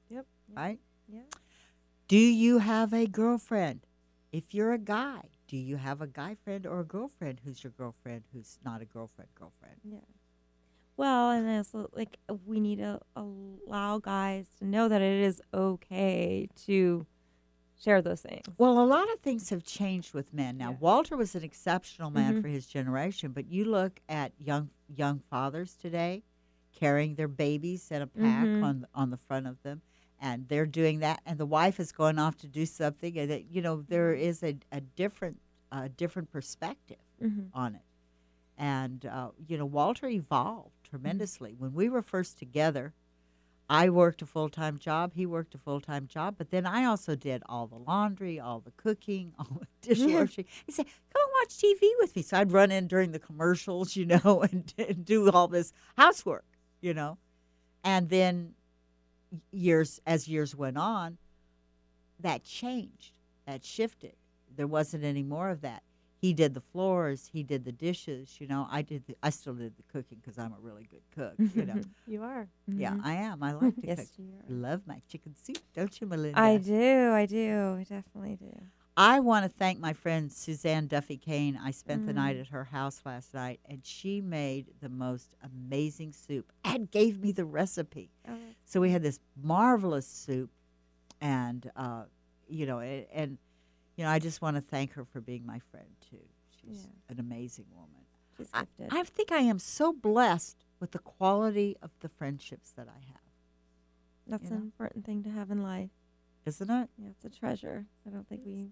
Yep. Right. Yeah. Do you have a girlfriend? If you're a guy, do you have a guy friend or a girlfriend who's your girlfriend who's not a girlfriend girlfriend? Yeah. Well, and also like we need to allow guys to know that it is okay to share those things. Well, a lot of things have changed with men now. Yeah. Walter was an exceptional man Mhm. for his generation, but you look at young young fathers today carrying their babies in a pack Mhm. on on the front of them, and they're doing that, and the wife is going off to do something, and that you know there is a, a different a different perspective Mhm. on it, and uh, you know Walter evolved tremendously when we were first together. I worked a full time job. He worked a full time job. But then I also did all the laundry, all the cooking, all the dishwashing. He said, "Come and watch TV with me." So I'd run in during the commercials, you know, and, and do all this housework, you know. And then years as years went on, that changed. That shifted. There wasn't any more of that. he did the floors, he did the dishes. You know, I did. The, I still did the cooking because I'm a really good cook. You know, You are. yeah, Mhm. I am. I like to Yes, cook. you are. Love my chicken soup, don't you, Melinda? I do. I do. I definitely do. I want to thank my friend Suzanne Duffy Kane. I spent the night Mm. at her house last night, and she made the most amazing soup and gave me the recipe. Oh, So we had this marvelous soup, and uh, you know, a- and you know, I just want to thank her for being my friend too. She's Yeah. an amazing woman. she's I. I think I am so blessed with the quality of the friendships that I have, That's you an know? important thing to have in life. isn't it? Yeah, it's a treasure. I don't think we,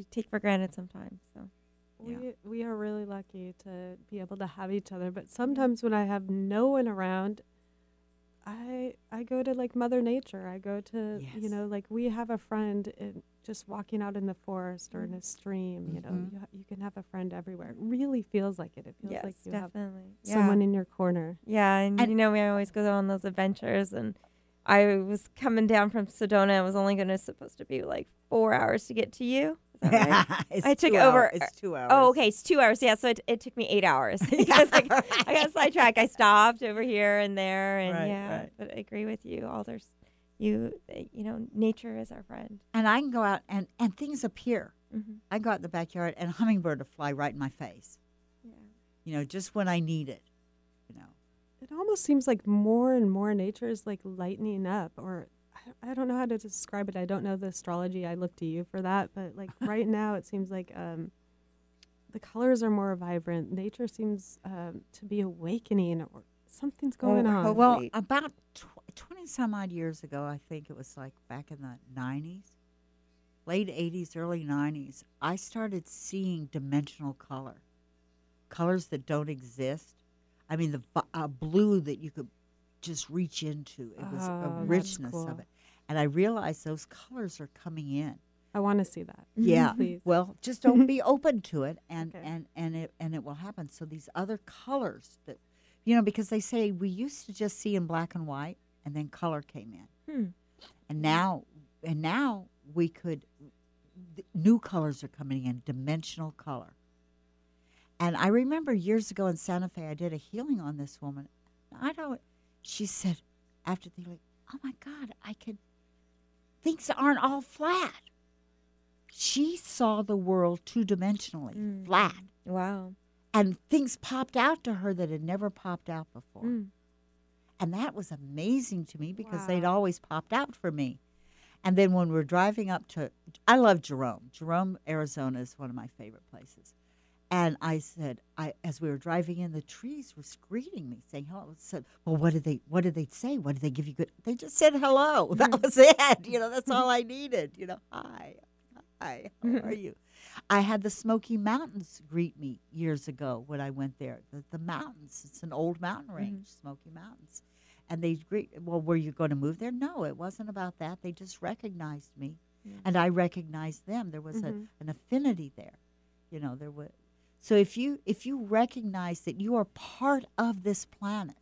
we take for granted sometimes. So Yeah. We we are really lucky to be able to have each other. But sometimes when I have no one around, I I go to like Mother Nature. I go to you know like we have a friend in just walking out in the forest or in a stream. You know Mhm. you, ha- you can have a friend everywhere. It really feels like it. It feels yes, like you have definitely. someone in your corner. Yeah, and, And- you know we always go on those adventures, and I was coming down from Sedona. It was only going to supposed to be like four hours to get to you. Is right? It's I took two over- hour- it's two hours. Oh, okay. It's two hours. Yeah, so it, it took me eight hours because like, I got sidetracked. I stopped over here and there, and Right, yeah. right. But I agree with you. All there's, you, you know, nature is our friend. and I can go out and and things appear. Mm-hmm. I go out in the backyard and a hummingbird will fly right in my face. Yeah. You know, just when I need it. You know. It almost seems like more and more nature is like lightening up, or I, I don't know how to describe it. I don't know the astrology. I look to you for that, but like right now, it seems like um, the colors are more vibrant. Nature seems um, to be awakening, or something's going Oh, on. hope- Well, about tw- 20 some odd years ago, I think it was like back in the 90s, late 80s, early 90s, I started seeing dimensional color, colors that don't exist. I mean, the uh, blue that you could just reach into. It was Oh, a richness cool. of it. And I realized those colors are coming in. I want to see that. Yeah. Please. Well, just don't be open to it, and Okay. and and it and it will happen. So these other colors that, you know, because they say we used to just see in black and white, and then color came in, Hmm. and now and now we could. th- New colors are coming in, dimensional color. And I remember years ago in Santa Fe, I did a healing on this woman. I don't. She said after the healing, oh my God, I could. Things aren't all flat. She saw the world two dimensionally, Mm. flat, Wow. and things popped out to her that had never popped out before. Mm. And that was amazing to me because they'd always popped out for me. And then when we're driving up to, I love Jerome. Jerome, Arizona is one of my favorite places. And I said, I as we were driving in, the trees were greeting me, saying hello. I said, well, what did they what did they say? What did they give you good? They just said hello. That mm-hmm. was it. You know, that's all I needed. You know, hi, hi, how mm-hmm. are you? I had the Smoky Mountains greet me years ago when I went there. The, the mountains, it's an old mountain mm-hmm. range, Smoky Mountains. And they greet, well, were you going to move there? No, it wasn't about that. They just recognized me and I recognized them. There was Mhm. a, an affinity there. You know, there was. So if you if you recognize that you are part of this planet,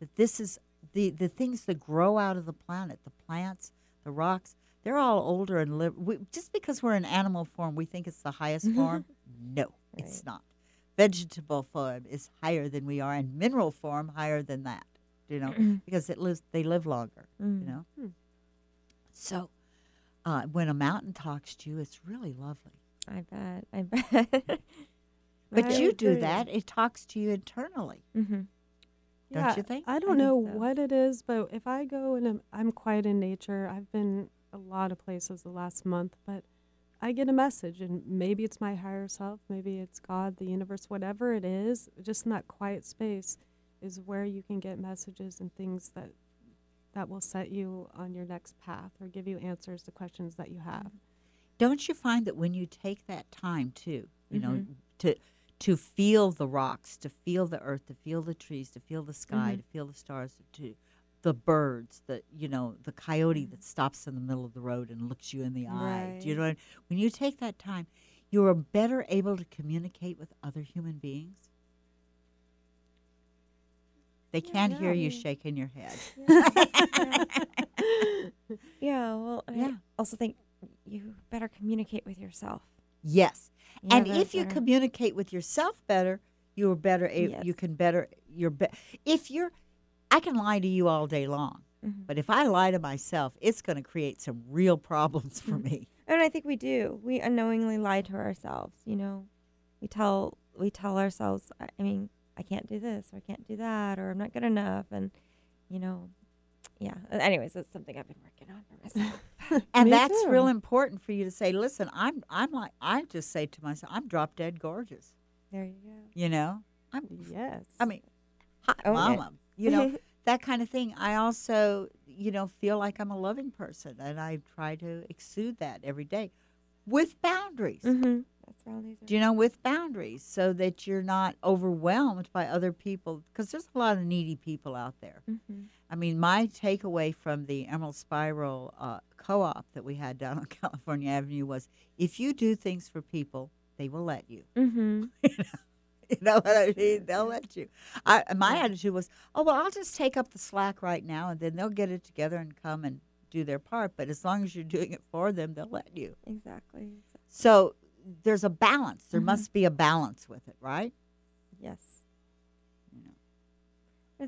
that this is the the things that grow out of the planet, the plants, the rocks, they're all older and live. We, just because we're in animal form, we think it's the highest form. No, it's not. Vegetable form is higher than we are, and mineral form higher than that. You know, because it lives. They live longer. You Mm. know. Hmm. So, uh, when a mountain talks to you, it's really lovely. I bet. I bet. But I you do that; it talks to you internally. mm-hmm. Don't you think? I don't think know so. what it is, but if I go and I'm, I'm quiet in nature, I've been a lot of places the last month, but I get a message, and maybe it's my higher self, maybe it's God, the universe, whatever it is, just in that quiet space is where you can get messages and things that that will set you on your next path or give you answers to questions that you have. Don't you find that when you take that time too, you know, Mhm. to to feel the rocks, to feel the earth, to feel the trees, to feel the sky, Mhm. to feel the stars, to the birds, the you know, the coyote that stops in the middle of the road and looks you in the eye. Do you know what I when you take that time, you are better able to communicate with other human beings. They can't hear you Yeah. shaking your head. Yeah. Well, I Yeah. also think you better communicate with yourself. Yes. Yeah, and if you better. communicate with yourself better, you're better. a- You can better. You're be- if you're. I can lie to you all day long, Mhm. but if I lie to myself, it's going to create some real problems for Mm-hmm. me. And I think we do. We unknowingly lie to ourselves. You know, we tell we tell ourselves. I I mean, I can't do this, or I can't do that, or I'm not good enough, and you know, yeah. Uh, Anyways, that's something I've been working on for myself. And Me that's too. real important for you to say. Listen, I'm. I'm like. I just say to myself, I'm drop dead gorgeous. there you go. You know. I'm. Yes. I mean, hot Own it. mama. You know that kind of thing. I also, you know, feel like I'm a loving person, and I try to exude that every day, with boundaries. mm-hmm. That's boundaries. You know, with boundaries, so that you're not overwhelmed by other people, because there's a lot of needy people out there. Mm-hmm. I mean, my takeaway from the Emerald Spiral uh, co-op that we had down on California Avenue was: if you do things for people, they will let you. Mm-hmm. You know what I mean? They'll let you. I, my attitude was, oh well, I'll just take up the slack right now, and then they'll get it together and come and do their part. But as long as you're doing it for them, they'll let you. Exactly. So there's a balance. There Mhm. must be a balance with it, right? Yes.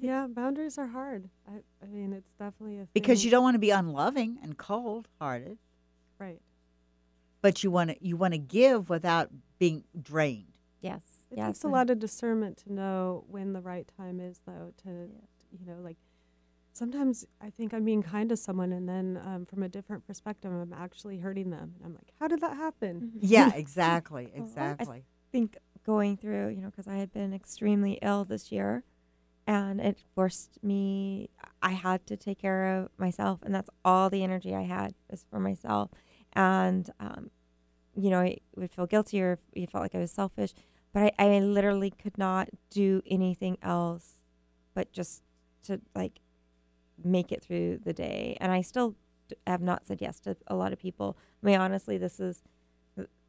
yeah, boundaries are hard. I, I mean, it's definitely a thing. Because you don't want to be unloving and cold-hearted, right. but you want to you want to give without being drained. Yes. It yes. takes a lot of discernment to know when the right time is, though. To you know, like sometimes I think I'm being kind to someone, and then um, from a different perspective, I'm actually hurting them, and I'm like, how did that happen? Mhm. Yeah, exactly, Well, I- think going through, you know, because I had been extremely ill this year and it forced me, I had to take care of myself. And that's all the energy I had was for myself. And, um, you know, I would feel guilty or you felt like I was selfish, but I, I literally could not do anything else but just to like make it through the day. And I still have not said yes to a lot of people. I mean, honestly, this is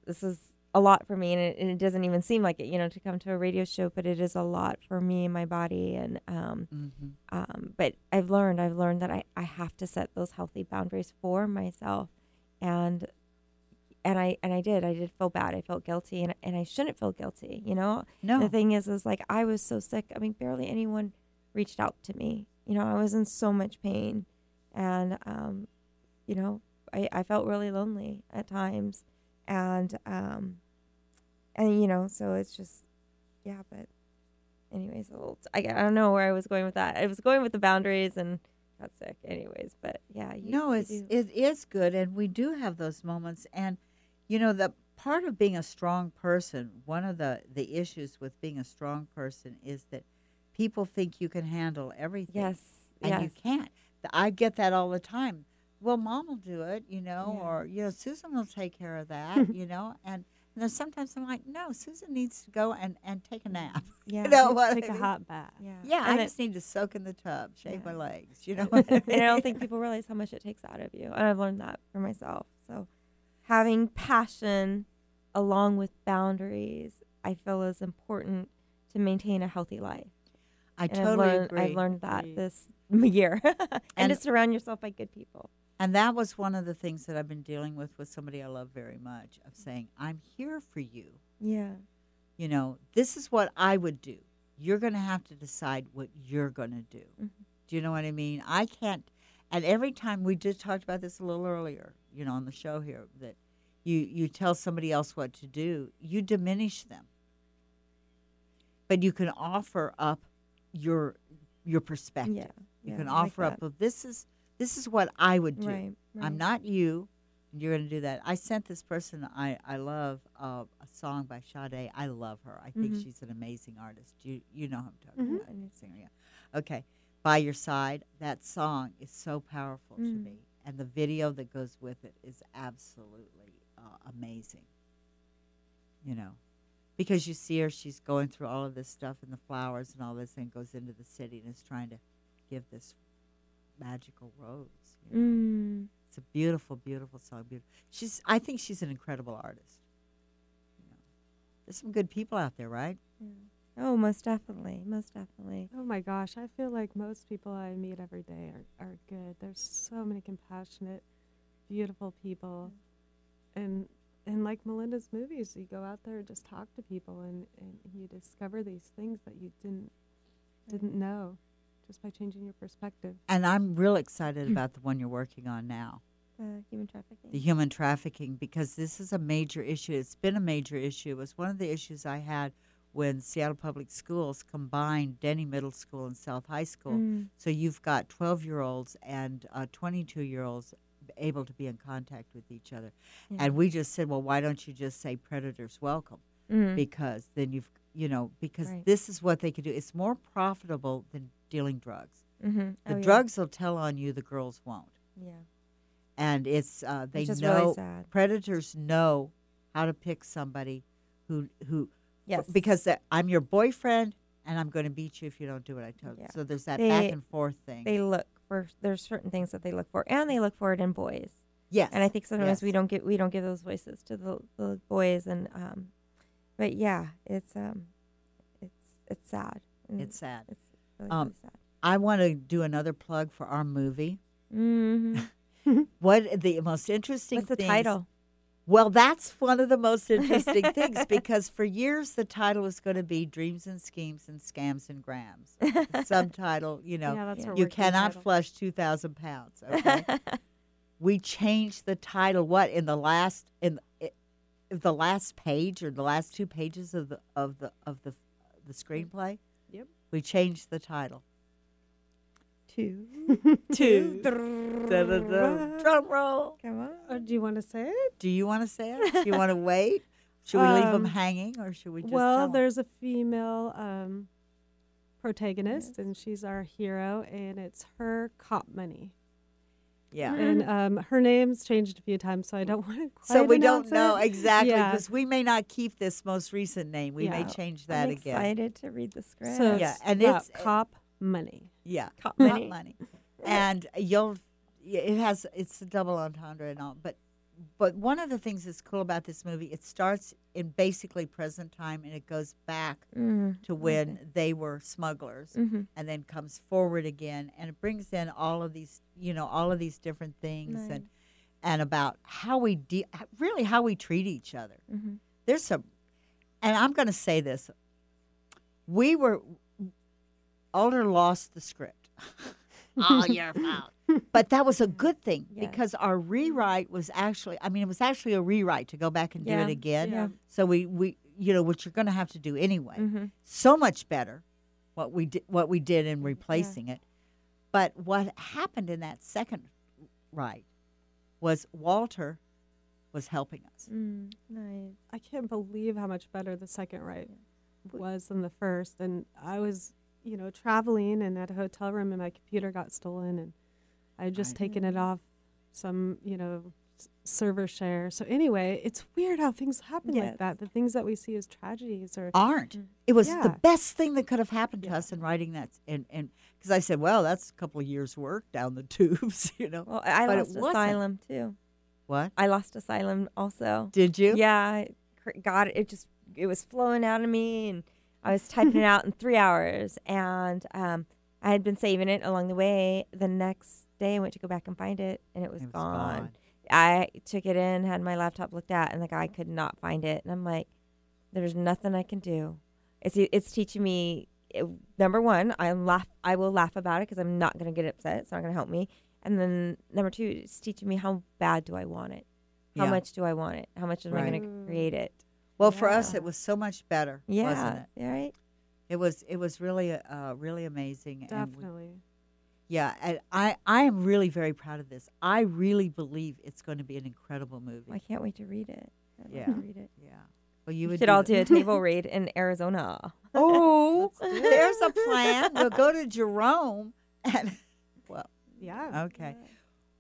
this is a lot for me, and it, and it doesn't even seem like it, you know, to come to a radio show, but it is a lot for me and my body. And um, hmm um, but I've learned, I've learned that I, I have to set those healthy boundaries for myself, and and I and I did. I did feel bad. I felt guilty, and and I shouldn't feel guilty. You know, No, the thing is, is like I was so sick. I mean, barely anyone reached out to me. You know, I was in so much pain, and um, you know, I, I felt really lonely at times, and um, and you know, so it's just, yeah. But, anyways, a little. I, I don't know where I was going with that. I was going with the boundaries and got sick. Anyways, but yeah, you, no, it's do- it is good, and we do have those moments. And you know, the part of being a strong person, one of the the issues with being a strong person is that people think you can handle everything. yes, and yes. you can't. I get that all the time. Well, mom will do it, you know, Yeah. or you know, Susan will take care of that, you know, and. And then sometimes I'm like, no, Susan needs to go and, and take a nap. yeah. You know what? Take I a mean? hot bath. yeah, Yeah, I it- just need to soak in the tub, shave my legs. You know what I and I don't think people realize how much it takes out of you. And I've learned that for myself. So having passion along with boundaries, I feel is important to maintain a healthy life. I And totally I've learned, agree. I've learned that Agreed. this year. and, And- to surround yourself by good people. And that was one of the things that I've been dealing with with somebody I love very much of saying, I'm here for you. Yeah. You know, this is what I would do. You're going to have to decide what you're going to do. Mhm. Do you know what I mean? I can't. And every time we just talked about this a little earlier, you know, on the show here, that you you tell somebody else what to do, you diminish them. But you can offer up your your perspective. Yeah. You yeah, can I like offer up of this is this is what I would do. Right, right. I'm not you. and You're going to do that. I sent this person I I love uh, a song by Sade. I love her. I think Mhm. she's an amazing artist. You you know who I'm talking Mhm. about. Singer, yeah. Okay. By your side. That song is so powerful to Mm. me, and the video that goes with it is absolutely uh, amazing. You know. Because you see her, she's going through all of this stuff and the flowers and all this, and goes into the city and is trying to give this magical rose. You know? Mm. It's a beautiful, beautiful song. Beautiful. She's. I think she's an incredible artist. You know, there's some good people out there, right? Yeah. Oh, most definitely. Most definitely. Oh my gosh, I feel like most people I meet every day are, are good. There's so many compassionate, beautiful people. And and like Melinda's movies, you go out there and just talk to people, and, and you discover these things that you didn't didn't know, just by changing your perspective. And I'm real excited about the one you're working on now, The human trafficking. the human trafficking, because this is a major issue. It's been a major issue. It was one of the issues I had when Seattle Public Schools combined Denny Middle School and South High School. Mm. So you've got 12 year olds and 22 year olds able to be in contact with each other. Yeah. And we just said, well, why don't you just say predators welcome? Mm. Because then you've, you know, because Right. this is what they could do. It's more profitable than dealing drugs. Mhm. The Oh, yeah. drugs will tell on you, the girls won't. Yeah. And it's, uh, they is know, really predators know how to pick somebody who, who, Yes. because that I'm your boyfriend and I'm going to beat you if you don't do what I tell you. Yeah. So there's that They- back and forth thing. They look for there's certain things that they look for, and they look for it in boys. yes. And I think sometimes we don't get we don't give those voices to the, the boys, and um, but yeah, it's um, it's it's sad. And It's sad. It's really, Um, really sad. I want to do another plug for our movie. hmm What the most interesting What's the things- title? Well, that's one of the most interesting things because for years the title was going to be Dreams and Schemes and Scams and Grams. Subtitle, you know, yeah, you cannot title. flush 2,000 pounds. Okay. we changed the title, what, in the last, in i- the last page or the last two pages of the, of the, of the, the screenplay? Yep. We changed the title. Two. Two. Da-da-da. Drum roll. Come on. Uh, do you want to say it? Do you want to say it? Do you want to wait? Should we leave them Um, hanging, or should we just? well, tell 'em? there's a female um, protagonist, and she's our hero, and it's her cop money. yeah. And um, her name's changed a few times, so I don't want to. So we don't know exactly Yeah. because we may not keep this most recent name. We may change that again. I'm again. excited to read the script. So Yeah, and it's- cop money. Yeah, Cop Hot money. money, and you'll. yeah, It has it's a double entendre and all, but but one of the things that's cool about this movie, it starts in basically present time and it goes back Mm, to when they were smugglers. hmm and then comes forward again and it brings in all of these you know all of these different things Nice. and and about how we de- really how we treat each other hmm there's some and i'm going to say this we were alder lost the script. Oh your fault but that was a good thing Yes. because our rewrite was actually i mean it was actually a rewrite to go back and do it again. Yeah. so we we you know what you're going to have to do anyway. Hmm so much better what we did what we did in replacing it. But what happened in that second right was walter was helping us. Mm, nice. I can't believe how much better the second right was than the first. And I was, you know, traveling and at a hotel room, and my computer got stolen, and I had just Right. taken it off some, you know, s- server share. So anyway, it's weird how things happen Yes. like that. The things that we see as tragedies or aren't mm. it was the best thing that could have happened to Yeah. us in writing that and and because i said well that's a couple of years work down the tubes you know Well, I But it lost wasn't. asylum too. what I lost asylum also. did you Yeah, I got it. It just it was flowing out of me, and I was typing it out in three hours. And um, I had been saving it along the way. The next day, I went to go back and find it, and it was, It was gone. gone. I took it in, had my laptop looked at, and the guy could not find it. And I'm like, "There's nothing I can do." It's it's teaching me. It, number one, I laugh. I will laugh about it because I'm not going to get upset. It's not going to help me. And then number two, it's teaching me how bad do I want it? How Yeah. much do I want it? How much am I going to create it? Well for us it was so much better Yeah, wasn't it right. it was it was really uh, really amazing and we- definitely. Yeah, and I I am really very proud of this. I really believe it's going to be an incredible movie. I can't wait to read it. I'd Yeah. to read it. yeah. Well, you We would should all the- do a table read in Arizona. Oh, there's a plan. We'll go to Jerome and well, Yeah. okay.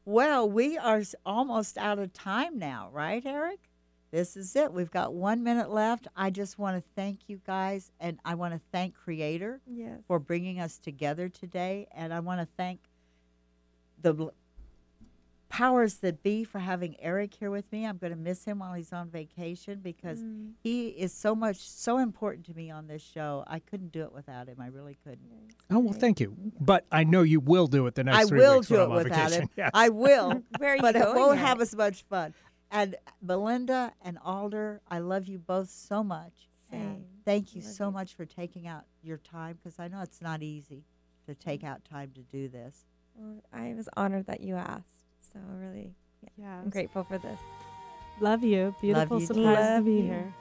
Well, we are almost out of time now, right, Eric? This is it. We've got one minute left. I just want to thank you guys, and I want to thank Creator. Yes. for bringing us together today. And I want to thank the powers that be for having Eric here with me. I'm going to miss him while he's on vacation because Mm. he is so much, so important to me on this show. I couldn't do it without him. I really couldn't. Oh well, thank you. But I know you will do it the next I three will do it without vacation. him. Yes. I will, Where are you but it going won't next? have as much fun. And Melinda and Alder, I love you both so much. And Same. thank you Love so you. much for taking out your time because I know it's not easy to take out time to do this. Well, I was honored that you asked. So really, yeah, Yeah, I'm grateful for this. Love you. Beautiful you too. surprise to be you. here.